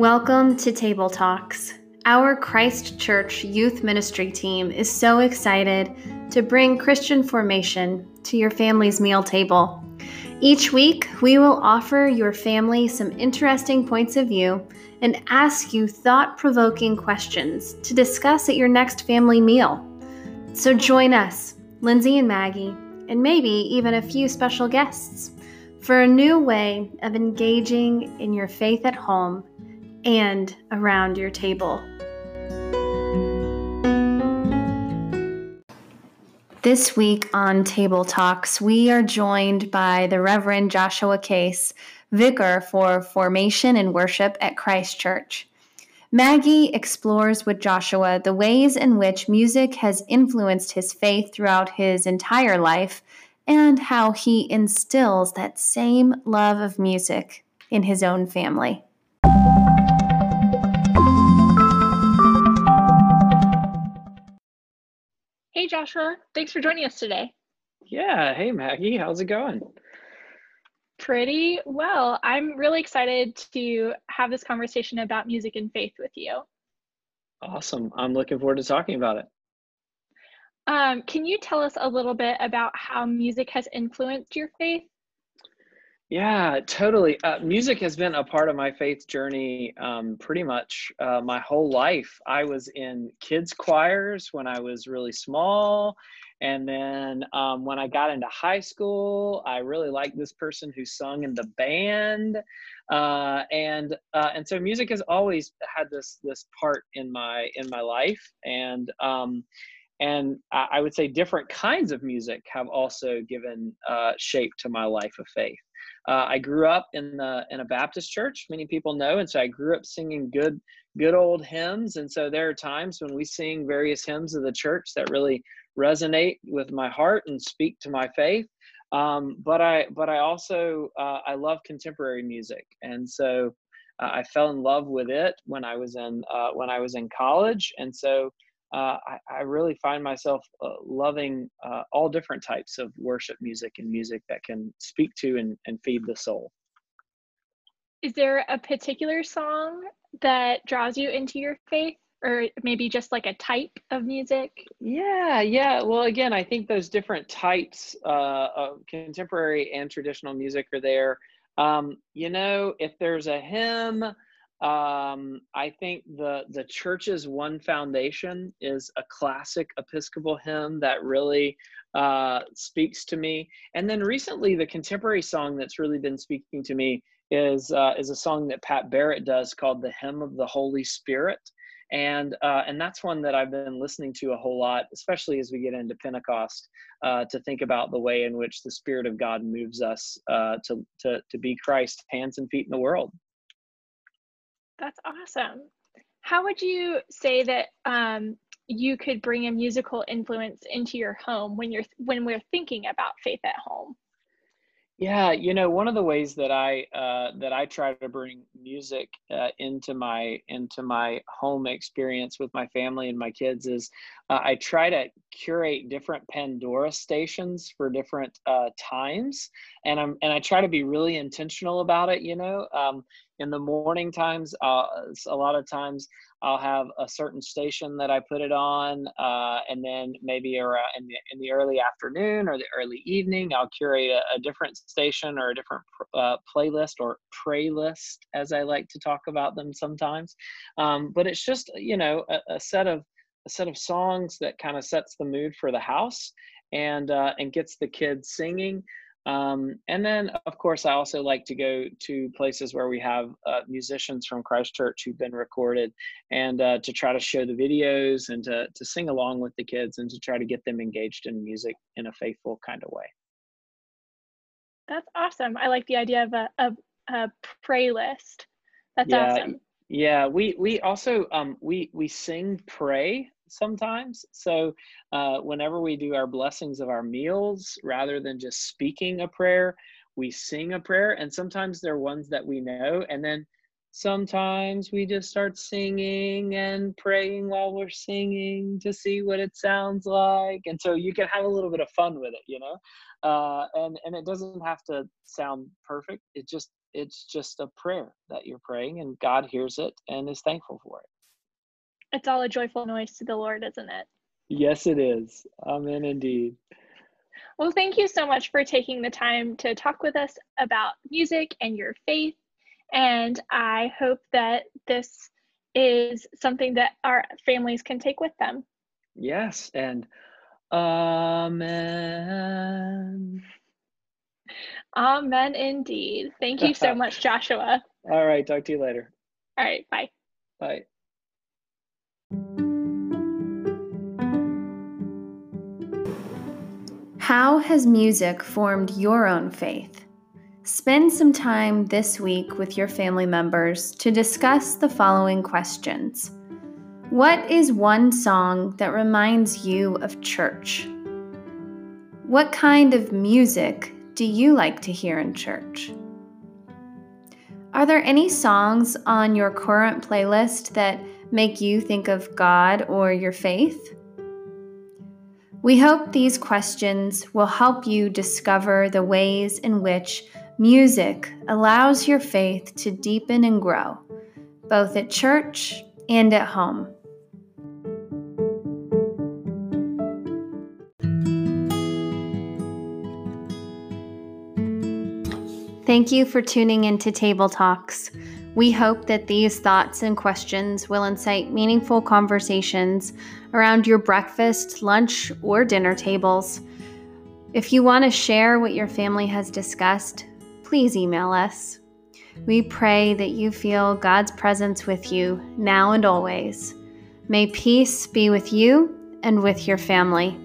Welcome to Table Talks. Our Christ Church youth ministry team is so excited to bring Christian formation to your family's meal table. Each week, we will offer your family some interesting points of view and ask you thought provoking questions to discuss at your next family meal. So join us, Lindsay and Maggie, and maybe even a few special guests, for a new way of engaging in your faith at home and around your table. This week on Table Talks, we are joined by the Reverend Joshua Case, Vicar for Formation and Worship at Christ Church. Maggie explores with Joshua the ways in which music has influenced his faith throughout his entire life and how he instills that same love of music in his own family. Joshua. Thanks for joining us today. Yeah. Hey, Maggie. How's it going? Pretty well. I'm really excited to have this conversation about music and faith with you. Awesome. I'm looking forward to talking about it. Um, can you tell us a little bit about how music has influenced your faith? Yeah, totally. Uh, music has been a part of my faith journey um, pretty much uh, my whole life. I was in kids' choirs when I was really small. And then um, when I got into high school, I really liked this person who sung in the band. Uh, and uh, and so music has always had this this part in my in my life. And um, and I would say different kinds of music have also given uh, shape to my life of faith. Uh, I grew up in the in a Baptist church. Many people know, and so I grew up singing good good old hymns. And so there are times when we sing various hymns of the church that really resonate with my heart and speak to my faith. Um, but I but I also uh, I love contemporary music, and so uh, I fell in love with it when I was in uh, when I was in college, and so uh, I, I, really find myself uh, loving uh, all different types of worship music and music that can speak to and, and feed the soul. Is there a particular song that draws you into your faith? Or maybe just like a type of music? Yeah, yeah. Well, again, I think those different types uh, of contemporary and traditional music are there. Um, you know, if there's a hymn, um, I think the the church's one foundation is a classic Episcopal hymn that really uh, speaks to me. And then recently, the contemporary song that's really been speaking to me is uh, is a song that Pat Barrett does called "The Hymn of the Holy Spirit." And uh, and that's one that I've been listening to a whole lot, especially as we get into Pentecost, uh, to think about the way in which the Spirit of God moves us uh, to to to be Christ's hands and feet in the world. That's awesome. How would you say that um, you could bring a musical influence into your home when you're when we're thinking about faith at home? Yeah, you know, one of the ways that I uh, that I try to bring music uh, into my into my home experience with my family and my kids is uh, I try to curate different Pandora stations for different uh, times, and I'm and I try to be really intentional about it. You know, um, in the morning times, uh, a lot of times I'll have a certain station that I put it on, uh, and then maybe around in the, in the early afternoon or the early evening, I'll curate a, a different station or a different uh, playlist or playlist, as I like to talk about them sometimes. Um, but it's just you know a, a, set of a set of songs that kind of sets the mood for the house and uh, and gets the kids singing. Um, and then, of course, I also like to go to places where we have uh, musicians from Christ Church who've been recorded and uh, to try to show the videos and to, to sing along with the kids and to try to get them engaged in music in a faithful kind of way. That's awesome. I like the idea of a, a, a pray list. That's yeah, awesome. Yeah, we we also um, we we sing pray sometimes. So uh, whenever we do our blessings of our meals, rather than just speaking a prayer, we sing a prayer. And sometimes they're ones that we know. And then sometimes we just start singing and praying while we're singing to see what it sounds like and so you can have a little bit of fun with it you know? Uh, and and it doesn't have to sound perfect it just it's just a prayer that you're praying and god hears it and is thankful for it. It's all a joyful noise to the lord isn't it? Yes it is. Amen indeed. Well thank you so much for taking the time to talk with us about music and your faith and I hope that this is something that our families can take with them. Yes, and amen. Amen indeed. Thank you so much, Joshua. All right, talk to you later. All right, bye. Bye. How has music formed your own faith? Spend some time this week with your family members to discuss the following questions What is one song that reminds you of church? What kind of music do you like to hear in church? Are there any songs on your current playlist that make you think of God or your faith? We hope these questions will help you discover the ways in which Music allows your faith to deepen and grow, both at church and at home. Thank you for tuning into Table Talks. We hope that these thoughts and questions will incite meaningful conversations around your breakfast, lunch, or dinner tables. If you want to share what your family has discussed, please email us. We pray that you feel God's presence with you now and always. May peace be with you and with your family.